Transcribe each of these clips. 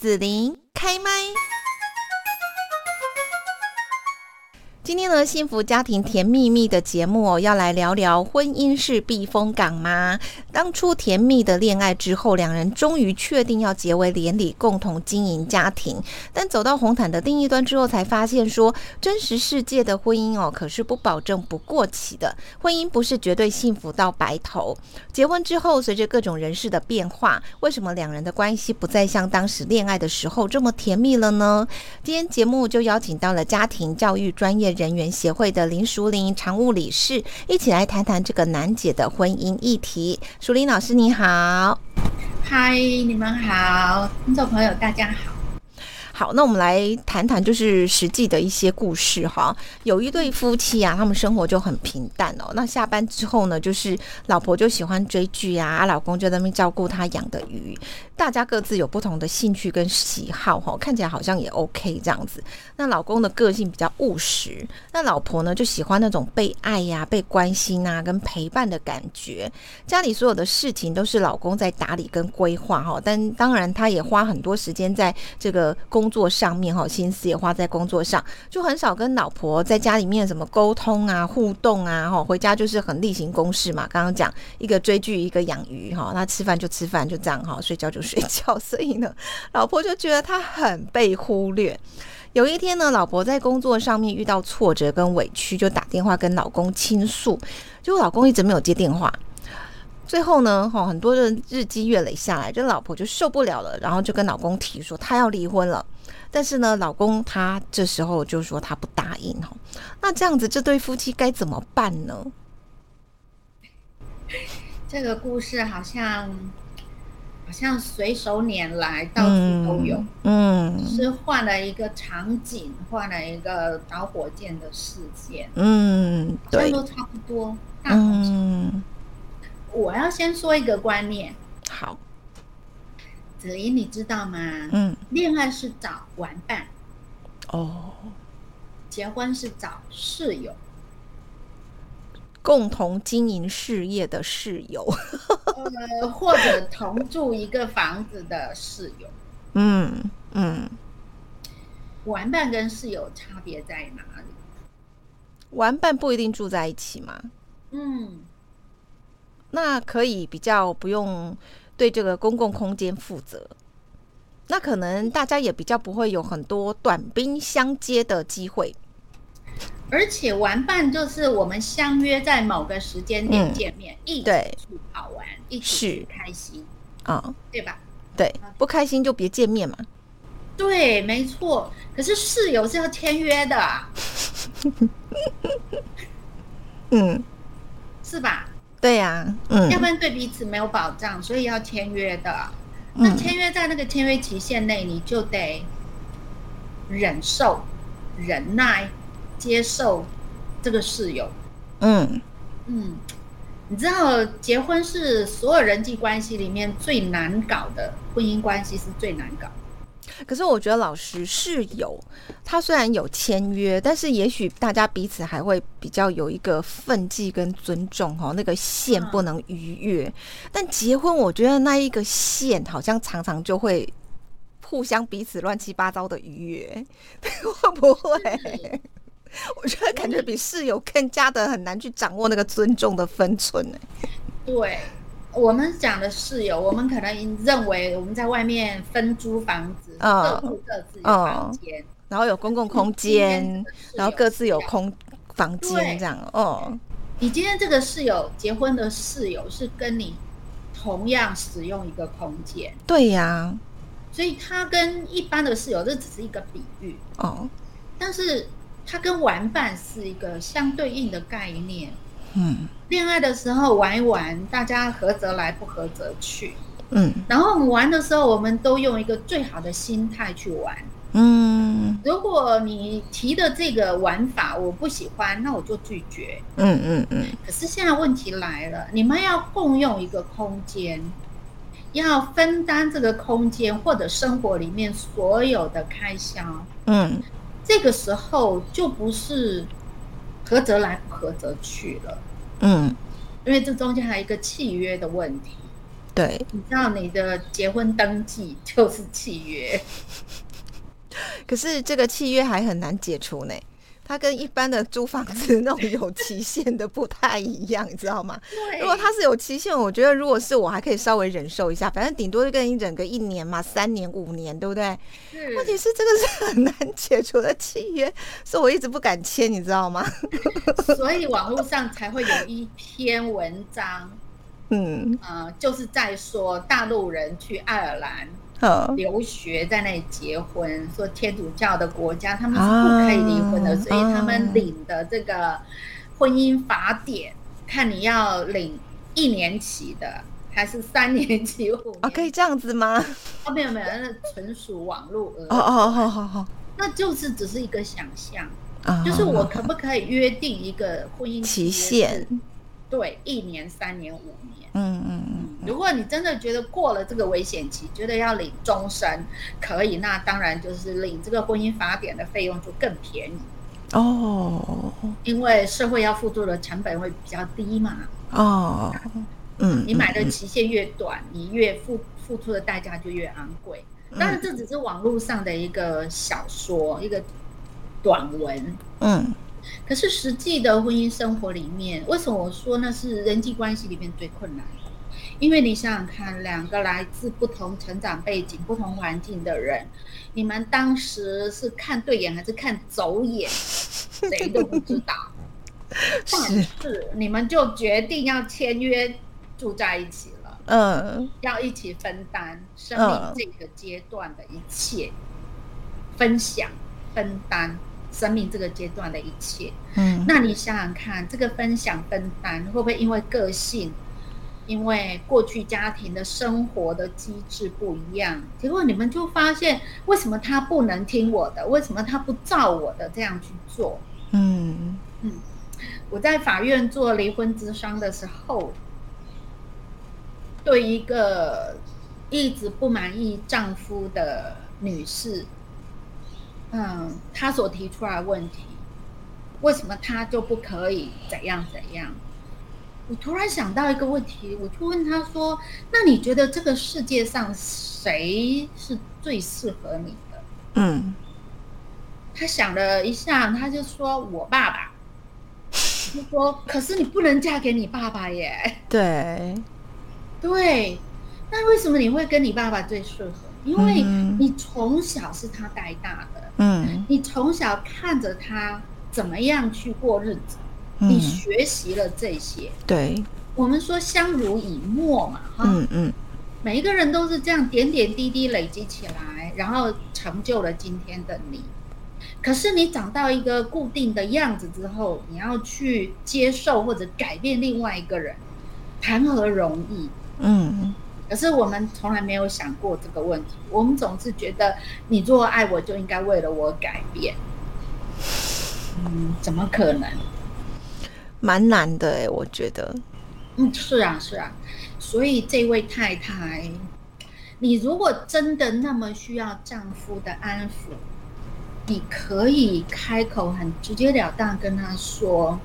子琳开麦。今天呢，幸福家庭甜蜜蜜的节目哦，要来聊聊婚姻是避风港吗？当初甜蜜的恋爱之后，两人终于确定要结为连理，共同经营家庭。但走到红毯的另一端之后，才发现说，真实世界的婚姻哦，可是不保证不过期的。婚姻不是绝对幸福到白头。结婚之后，随着各种人事的变化，为什么两人的关系不再像当时恋爱的时候这么甜蜜了呢？今天节目就邀请到了家庭教育专业。人员协会的林淑玲常务理事，一起来谈谈这个难解的婚姻议题。淑玲老师，你好，嗨，你们好，听众朋友，大家好。好，那我们来谈谈就是实际的一些故事哈。有一对夫妻啊，他们生活就很平淡哦。那下班之后呢，就是老婆就喜欢追剧啊，老公就在那边照顾他养的鱼。大家各自有不同的兴趣跟喜好哈，看起来好像也 OK 这样子。那老公的个性比较务实，那老婆呢就喜欢那种被爱呀、被关心啊、跟陪伴的感觉。家里所有的事情都是老公在打理跟规划哈，但当然他也花很多时间在这个工。工作上面哈，心思也花在工作上，就很少跟老婆在家里面什么沟通啊、互动啊，哈，回家就是很例行公事嘛。刚刚讲一个追剧，一个养鱼，哈，那吃饭就吃饭，就这样哈，睡觉就睡觉。所以呢，老婆就觉得他很被忽略。有一天呢，老婆在工作上面遇到挫折跟委屈，就打电话跟老公倾诉，结果老公一直没有接电话。最后呢，哈，很多的日积月累下来，这老婆就受不了了，然后就跟老公提说她要离婚了。但是呢，老公他这时候就说他不答应哦。那这样子，这对夫妻该怎么办呢？这个故事好像好像随手拈来，到处都有。嗯，是换了一个场景，换了一个导火线的事件。嗯，对，都差不多。嗯。我要先说一个观念。好，子琳，你知道吗？嗯，恋爱是找玩伴，哦，结婚是找室友，共同经营事业的室友，呃，或者同住一个房子的室友。嗯嗯，玩伴跟室友差别在哪里？玩伴不一定住在一起吗？嗯。那可以比较不用对这个公共空间负责，那可能大家也比较不会有很多短兵相接的机会，而且玩伴就是我们相约在某个时间点见面，一起去好玩，一起开心啊，对吧？对，不开心就别见面嘛。对，没错。可是室友是要签约的，嗯，是吧？对呀，嗯，要不然对彼此没有保障，所以要签约的。那签约在那个签约期限内，你就得忍受、忍耐、接受这个室友。嗯嗯，你知道，结婚是所有人际关系里面最难搞的，婚姻关系是最难搞。可是我觉得老师室友，他虽然有签约，但是也许大家彼此还会比较有一个分际跟尊重哈，那个线不能逾越。但结婚，我觉得那一个线好像常常就会互相彼此乱七八糟的逾越，会不会？我觉得感觉比室友更加的很难去掌握那个尊重的分寸呢。对。我们讲的室友，我们可能认为我们在外面分租房子，各住各自的房间，然后有公共空间，然后各自有空房间这样。哦，你今天这个室友结婚的室友是跟你同样使用一个空间，对呀。所以他跟一般的室友这只是一个比喻哦，但是他跟玩伴是一个相对应的概念。嗯，恋爱的时候玩一玩，大家合则来，不合则去。嗯，然后我们玩的时候，我们都用一个最好的心态去玩。嗯，如果你提的这个玩法我不喜欢，那我就拒绝。嗯嗯嗯。可是现在问题来了，你们要共用一个空间，要分担这个空间或者生活里面所有的开销。嗯，这个时候就不是。合则来，不合则去了。嗯，因为这中间还有一个契约的问题。对，你知道你的结婚登记就是契约，可是这个契约还很难解除呢。它跟一般的租房子那种有期限的不太一样，你知道吗？如果它是有期限，我觉得如果是我还可以稍微忍受一下，反正顶多就跟你忍个一年嘛，三年、五年，对不对？问题是这个是很难解除的契约，所以我一直不敢签，你知道吗？所以网络上才会有一篇文章，嗯呃，就是在说大陆人去爱尔兰。留学在那里结婚，说天主教的国家他们是不可以离婚的，所以他们领的这个婚姻法典，看你要领一年期的还是三年期、五？可以这样子吗？哦，没有没有，那纯属网络哦哦，好好好，那就是只是一个想象，就是我可不可以约定一个婚姻期限？对，一年、三年、五年。嗯嗯嗯。如果你真的觉得过了这个危险期，觉得要领终身，可以，那当然就是领这个婚姻法典的费用就更便宜。哦。因为社会要付出的成本会比较低嘛。哦。嗯。你买的期限越短，你越付付出的代价就越昂贵。当然，这只是网络上的一个小说，一个短文。嗯。可是实际的婚姻生活里面，为什么我说那是人际关系里面最困难的？因为你想想看，两个来自不同成长背景、不同环境的人，你们当时是看对眼还是看走眼，谁都不知道。但是你们就决定要签约住在一起了，嗯，要一起分担生命这个阶段的一切，分享、分担。生命这个阶段的一切，嗯，那你想想看，这个分享分担会不会因为个性，因为过去家庭的生活的机制不一样，结果你们就发现，为什么他不能听我的？为什么他不照我的这样去做？嗯嗯，我在法院做离婚咨商的时候，对一个一直不满意丈夫的女士。嗯，他所提出来的问题，为什么他就不可以怎样怎样？我突然想到一个问题，我就问他说：“那你觉得这个世界上谁是最适合你的？”嗯，他想了一下，他就说：“我爸爸。”就说：“可是你不能嫁给你爸爸耶。”对，对，那为什么你会跟你爸爸最适合？因为你从小是他带大的。嗯，你从小看着他怎么样去过日子，你学习了这些。对，我们说相濡以沫嘛，哈，嗯嗯，每一个人都是这样点点滴滴累积起来，然后成就了今天的你。可是你长到一个固定的样子之后，你要去接受或者改变另外一个人，谈何容易？嗯。可是我们从来没有想过这个问题，我们总是觉得你若爱我，就应该为了我改变。嗯，怎么可能？蛮难的哎，我觉得。嗯，是啊，是啊。所以这位太太，你如果真的那么需要丈夫的安抚，你可以开口很直截了当跟他说。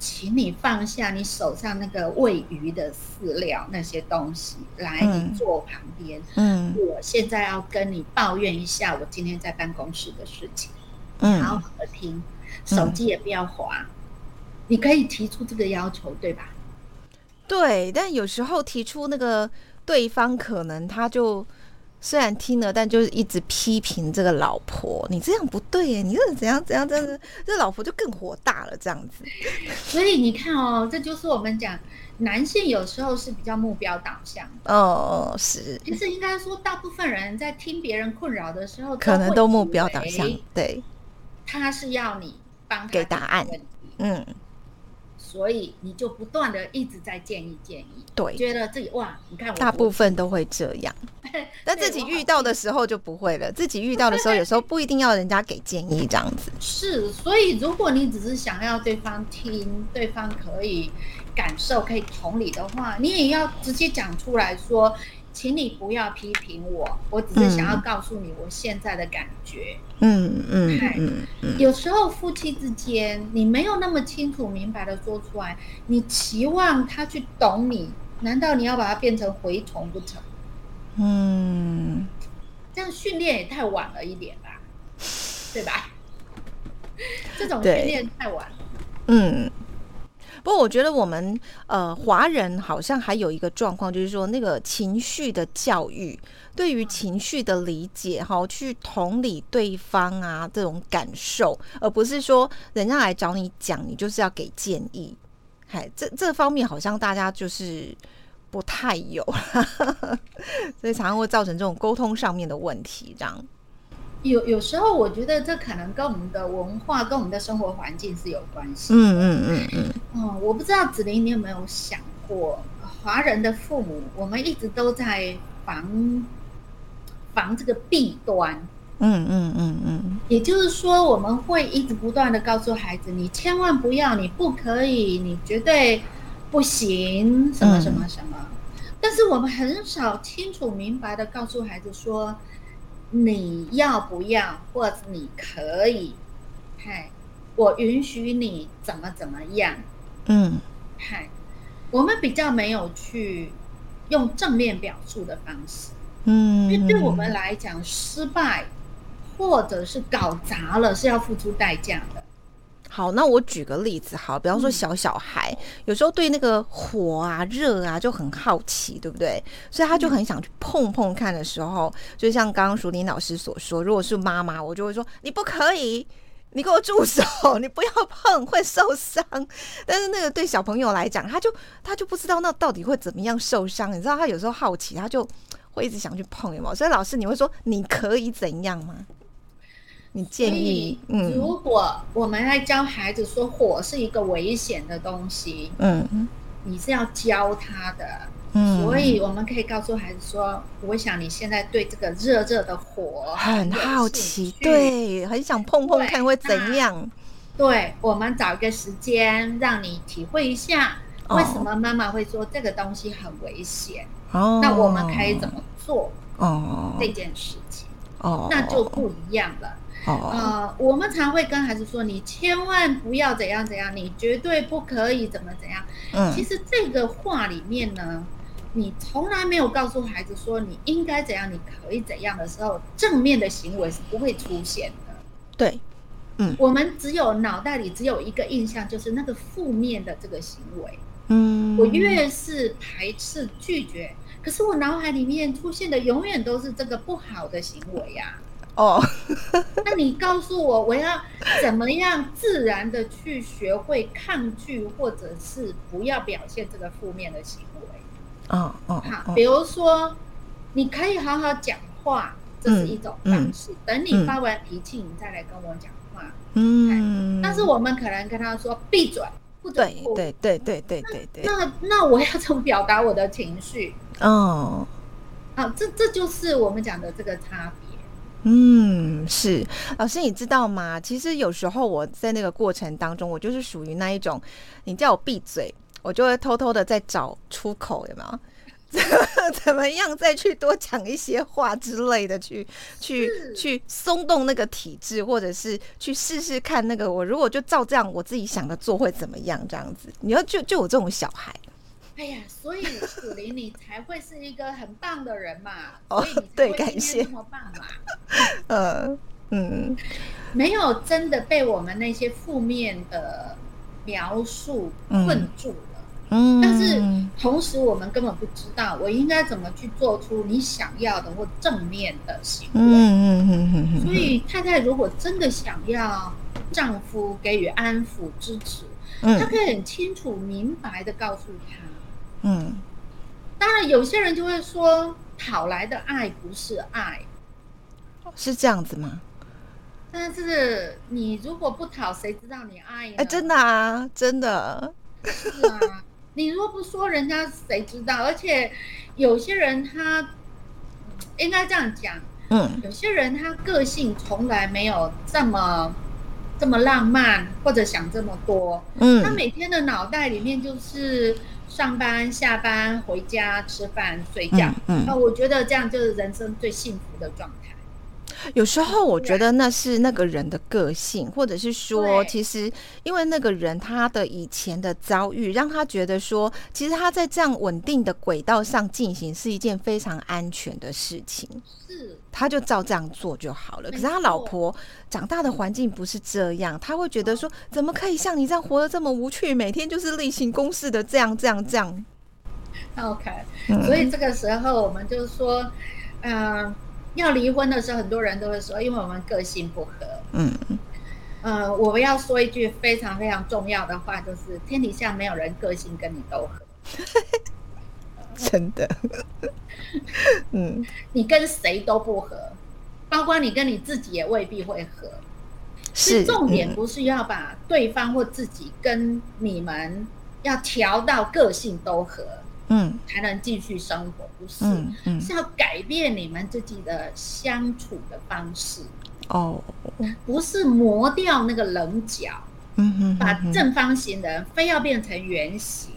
请你放下你手上那个喂鱼的饲料那些东西，来，你坐旁边。嗯，我现在要跟你抱怨一下我今天在办公室的事情。嗯，好好的听，手机也不要滑。你可以提出这个要求，对吧？对，但有时候提出那个对方可能他就。虽然听了，但就是一直批评这个老婆，你这样不对耶，你这怎样怎样，真的，这老婆就更火大了，这样子。所以你看哦，这就是我们讲男性有时候是比较目标导向。哦，是。其实应该说，大部分人在听别人困扰的时候，可能都目标导向。对，他是要你帮给答案。嗯。所以你就不断的一直在建议建议，对，觉得自己哇，你看我大部分都会这样，但自己遇到的时候就不会了。自己遇到的时候，有时候不一定要人家给建议这样子。是，所以如果你只是想要对方听，对方可以感受、可以同理的话，你也要直接讲出来说。请你不要批评我，我只是想要告诉你我现在的感觉。嗯嗯嗯，有时候夫妻之间，你没有那么清楚明白的说出来，你期望他去懂你难道你要把它变成蛔虫不成？嗯，这样训练也太晚了一点吧，对吧？这种训练太晚了。嗯。不过我觉得我们呃华人好像还有一个状况，就是说那个情绪的教育，对于情绪的理解，哈，去同理对方啊这种感受，而不是说人家来找你讲，你就是要给建议。嗨，这这方面好像大家就是不太有，所以常常会造成这种沟通上面的问题，这样。有有时候，我觉得这可能跟我们的文化、跟我们的生活环境是有关系。嗯嗯嗯嗯。哦，我不知道子玲，你有没有想过，华人的父母，我们一直都在防防这个弊端。嗯嗯嗯嗯。也就是说，我们会一直不断的告诉孩子：“你千万不要，你不可以，你绝对不行，什么什么什么。”但是我们很少清楚明白的告诉孩子说。你要不要，或者你可以，嗨，我允许你怎么怎么样，嗯，嗨，我们比较没有去用正面表述的方式，嗯，因为对我们来讲，失败或者是搞砸了是要付出代价的。好，那我举个例子，好，比方说小小孩有时候对那个火啊、热啊就很好奇，对不对？所以他就很想去碰碰看的时候，就像刚刚淑玲老师所说，如果是妈妈，我就会说你不可以，你给我住手，你不要碰，会受伤。但是那个对小朋友来讲，他就他就不知道那到底会怎么样受伤。你知道他有时候好奇，他就会一直想去碰，有吗？所以老师，你会说你可以怎样吗？你建议，嗯，如果我们来教孩子说火是一个危险的东西，嗯，你是要教他的，嗯，所以我们可以告诉孩子说，我想你现在对这个热热的火很好奇，对，很想碰碰看会怎样，对，我们找一个时间让你体会一下，为什么妈妈会说这个东西很危险，哦，那我们可以怎么做？哦，这件事情，哦，那就不一样了。呃，我们常会跟孩子说：“你千万不要怎样怎样，你绝对不可以怎么怎样。”嗯，其实这个话里面呢，你从来没有告诉孩子说你应该怎样，你可以怎样的时候，正面的行为是不会出现的。对，嗯，我们只有脑袋里只有一个印象，就是那个负面的这个行为。嗯，我越是排斥拒绝，可是我脑海里面出现的永远都是这个不好的行为呀。哦，那你告诉我，我要怎么样自然的去学会抗拒，或者是不要表现这个负面的行为？哦哦，好，比如说，你可以好好讲话，这是一种方式。等你发完脾气，你再来跟我讲话。嗯，但是我们可能跟他说闭嘴，不准哭。对对对对对对。那那我要怎么表达我的情绪？哦，啊，这这就是我们讲的这个差别。嗯，是老师，你知道吗？其实有时候我在那个过程当中，我就是属于那一种，你叫我闭嘴，我就会偷偷的在找出口，有没有？怎么样再去多讲一些话之类的，去去去松动那个体质，或者是去试试看那个我如果就照这样我自己想的做会怎么样？这样子，你要就就我这种小孩。哎呀，所以楚林你才会是一个很棒的人嘛，所以你才会今天这么棒嘛。呃，嗯，没有真的被我们那些负面的描述困住了。嗯，但是同时我们根本不知道我应该怎么去做出你想要的或正面的行为。嗯嗯嗯嗯。所以太太如果真的想要丈夫给予安抚支持，她可以很清楚明白的告诉他。嗯，当然，有些人就会说，讨来的爱不是爱，是这样子吗？但是你如果不讨，谁知道你爱？哎，真的啊，真的。是啊，你如果不说，人家谁知道？而且有些人他应该这样讲，嗯，有些人他个性从来没有这么这么浪漫，或者想这么多。嗯，他每天的脑袋里面就是。上班、下班、回家、吃饭、睡觉，那我觉得这样就是人生最幸福的状态。有时候我觉得那是那个人的个性，或者是说，其实因为那个人他的以前的遭遇，让他觉得说，其实他在这样稳定的轨道上进行是一件非常安全的事情，是，他就照这样做就好了。可是他老婆长大的环境不是这样，他会觉得说，怎么可以像你这样活得这么无趣，每天就是例行公事的这样这样这样。OK，所以这个时候我们就说，嗯。要离婚的时候，很多人都会说，因为我们个性不合。嗯，呃，我们要说一句非常非常重要的话，就是天底下没有人个性跟你都合。真的。嗯，你跟谁都不合，包括你跟你自己也未必会合。是重点，不是要把对方或自己跟你们要调到个性都合。嗯，才能继续生活，不是？嗯是要改变你们自己的相处的方式。哦，不是磨掉那个棱角，嗯哼，把正方形的非要变成圆形，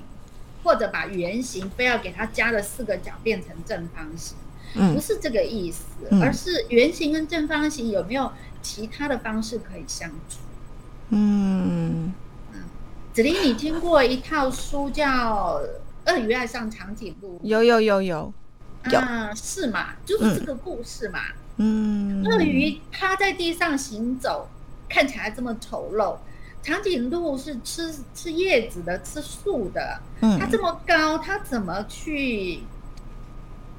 或者把圆形非要给它加了四个角变成正方形，嗯，不是这个意思，而是圆形跟正方形有没有其他的方式可以相处？嗯。嗯，子林，你听过一套书叫？鳄鱼爱上长颈鹿，有有有有，啊，是嘛？就是这个故事嘛。嗯，鳄鱼趴在地上行走，看起来这么丑陋。长颈鹿是吃吃叶子的，吃素的。嗯，它这么高，它怎么去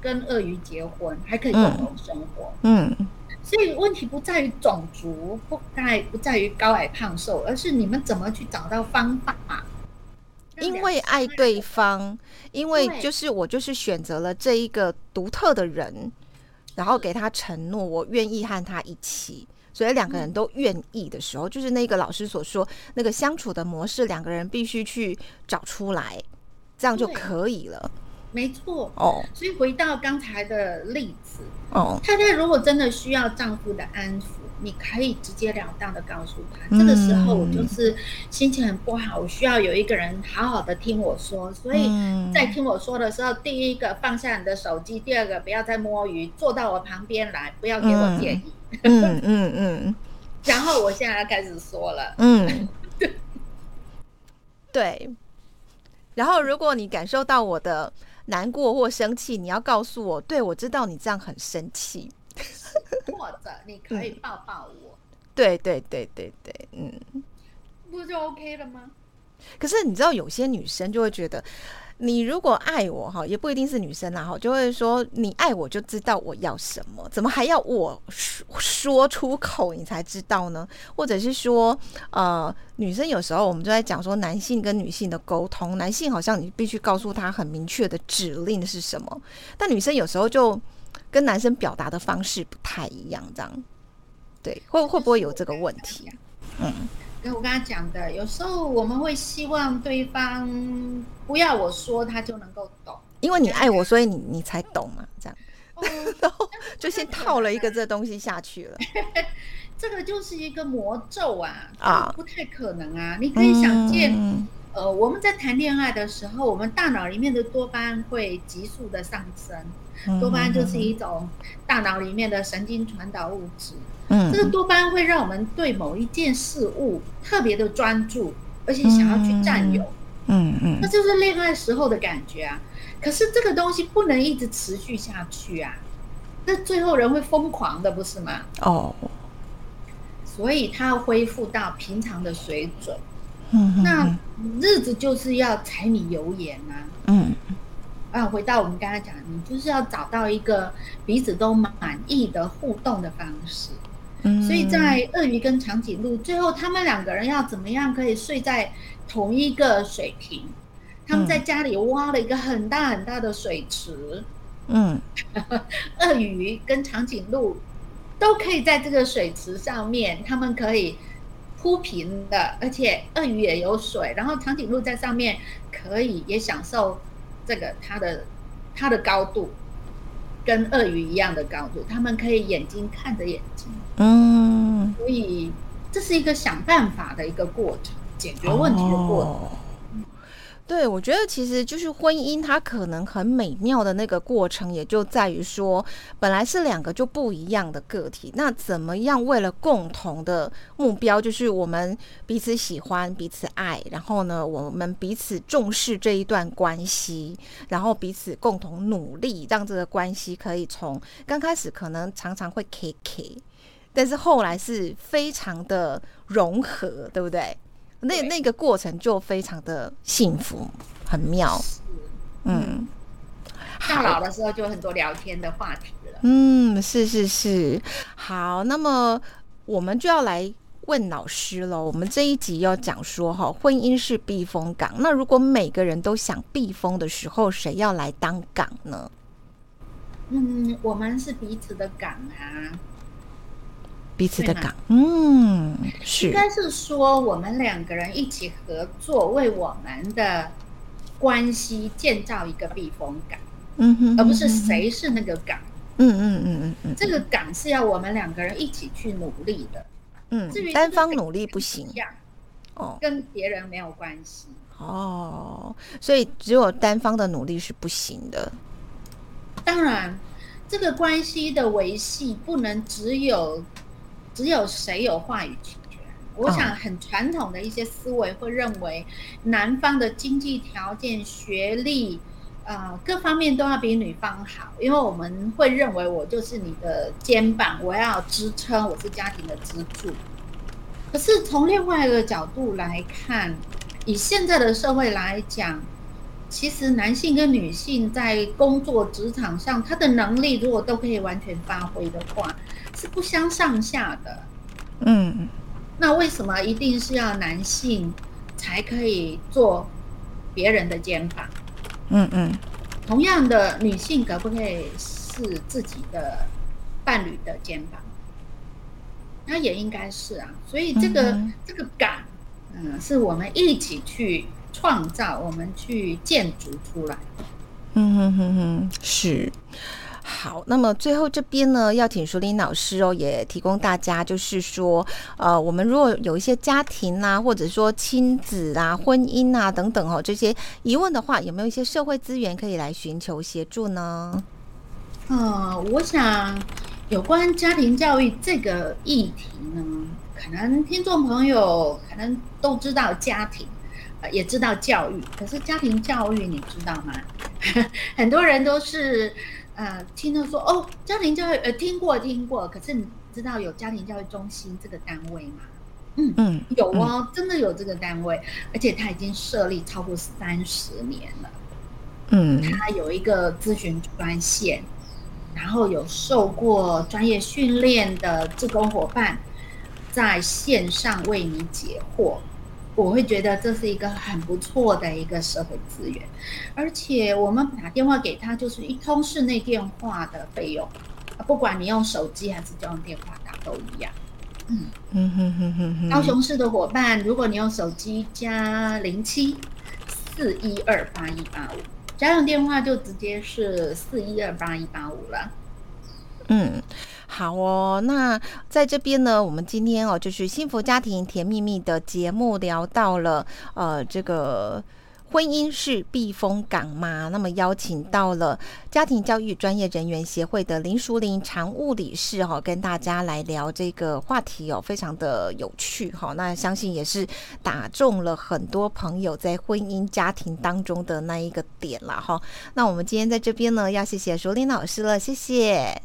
跟鳄鱼结婚，还可以共同生活？嗯，所以问题不在于种族，不在不在于高矮胖瘦，而是你们怎么去找到方法。因为爱对方，因为就是我就是选择了这一个独特的人，然后给他承诺，我愿意和他一起，所以两个人都愿意的时候，就是那个老师所说那个相处的模式，两个人必须去找出来，这样就可以了。没错哦，所以回到刚才的例子哦，太太如果真的需要丈夫的安抚。你可以直截了当的告诉他，这个时候我就是心情很不好，我需要有一个人好好的听我说。所以在听我说的时候，第一个放下你的手机，第二个不要再摸鱼，坐到我旁边来，不要给我建议。嗯嗯嗯。然后我现在要开始说了。嗯。对。然后如果你感受到我的难过或生气，你要告诉我，对我知道你这样很生气。或者你可以抱抱我，对对对对对，嗯，不就 OK 了吗？可是你知道，有些女生就会觉得，你如果爱我哈，也不一定是女生啦哈，就会说你爱我就知道我要什么，怎么还要我说说出口你才知道呢？或者是说，呃，女生有时候我们就在讲说，男性跟女性的沟通，男性好像你必须告诉他很明确的指令是什么，但女生有时候就。跟男生表达的方式不太一样，这样，对，会会不会有这个问题？嗯，跟我刚才讲的，有时候我们会希望对方不要我说，他就能够懂，因为你爱我，所以你你才懂嘛，这样，然后就先套了一个这东西下去了，这个就是一个魔咒啊，啊，不太可能啊，你可以想见。呃，我们在谈恋爱的时候，我们大脑里面的多巴胺会急速的上升。多巴胺就是一种大脑里面的神经传导物质。嗯，这个多巴胺会让我们对某一件事物特别的专注，而且想要去占有。嗯嗯，那就是恋爱时候的感觉啊。可是这个东西不能一直持续下去啊，那最后人会疯狂的，不是吗？哦，所以它要恢复到平常的水准。那日子就是要柴米油盐啊。嗯，啊，回到我们刚才讲，你就是要找到一个彼此都满意的互动的方式。嗯，所以在鳄鱼跟长颈鹿最后，他们两个人要怎么样可以睡在同一个水平？他们在家里挖了一个很大很大的水池。嗯，鳄鱼跟长颈鹿都可以在这个水池上面，他们可以。铺平的，而且鳄鱼也有水，然后长颈鹿在上面可以也享受这个它的它的高度，跟鳄鱼一样的高度，他们可以眼睛看着眼睛，嗯，所以这是一个想办法的一个过程，解决问题的过程。对，我觉得其实就是婚姻，它可能很美妙的那个过程，也就在于说，本来是两个就不一样的个体，那怎么样为了共同的目标，就是我们彼此喜欢、彼此爱，然后呢，我们彼此重视这一段关系，然后彼此共同努力，让这个关系可以从刚开始可能常常会 K K，但是后来是非常的融合，对不对？那那个过程就非常的幸福，很妙。嗯，到老的时候就很多聊天的话题了。嗯，是是是。好，那么我们就要来问老师了。我们这一集要讲说，哈，婚姻是避风港。那如果每个人都想避风的时候，谁要来当港呢？嗯，我们是彼此的港啊。彼此的港，嗯，是，应该是说我们两个人一起合作，为我们的关系建造一个避风港，嗯哼，而不是谁是那个港，嗯嗯嗯嗯嗯，这个港是要我们两个人一起去努力的，嗯，至于单方努力不行，哦，跟别人没有关系，哦，所以只有单方的努力是不行的，当然，这个关系的维系不能只有。只有谁有话语权？我想很传统的一些思维会认为，男方的经济条件、学历，呃，各方面都要比女方好，因为我们会认为我就是你的肩膀，我要支撑，我是家庭的支柱。可是从另外一个角度来看，以现在的社会来讲，其实男性跟女性在工作职场上，他的能力如果都可以完全发挥的话。是不相上下的，嗯，那为什么一定是要男性才可以做别人的肩膀？嗯嗯，同样的，女性可不可以是自己的伴侣的肩膀？那也应该是啊，所以这个这个感，嗯，是我们一起去创造，我们去建筑出来。嗯哼哼哼，是。好，那么最后这边呢，要请淑玲老师哦，也提供大家，就是说，呃，我们如果有一些家庭啊，或者说亲子啊、婚姻啊等等哦，这些疑问的话，有没有一些社会资源可以来寻求协助呢？嗯，我想有关家庭教育这个议题呢，可能听众朋友可能都知道家庭，呃，也知道教育，可是家庭教育你知道吗？很多人都是。呃，听到说哦，家庭教育呃，听过听过，可是你知道有家庭教育中心这个单位吗？嗯嗯，有哦，真的有这个单位，而且它已经设立超过三十年了。嗯，它有一个咨询专线，然后有受过专业训练的志工伙伴在线上为你解惑。我会觉得这是一个很不错的一个社会资源，而且我们打电话给他就是一通室内电话的费用，不管你用手机还是用电话打都一样。嗯嗯哼哼哼哼。高雄市的伙伴，如果你用手机加零七四一二八一八五，家用电话就直接是四一二八一八五了。嗯。好哦，那在这边呢，我们今天哦，就是幸福家庭甜蜜蜜的节目聊到了，呃，这个婚姻是避风港吗？那么邀请到了家庭教育专业人员协会的林淑玲常务理事哈，跟大家来聊这个话题哦，非常的有趣哈。那相信也是打中了很多朋友在婚姻家庭当中的那一个点了哈。那我们今天在这边呢，要谢谢淑玲老师了，谢谢。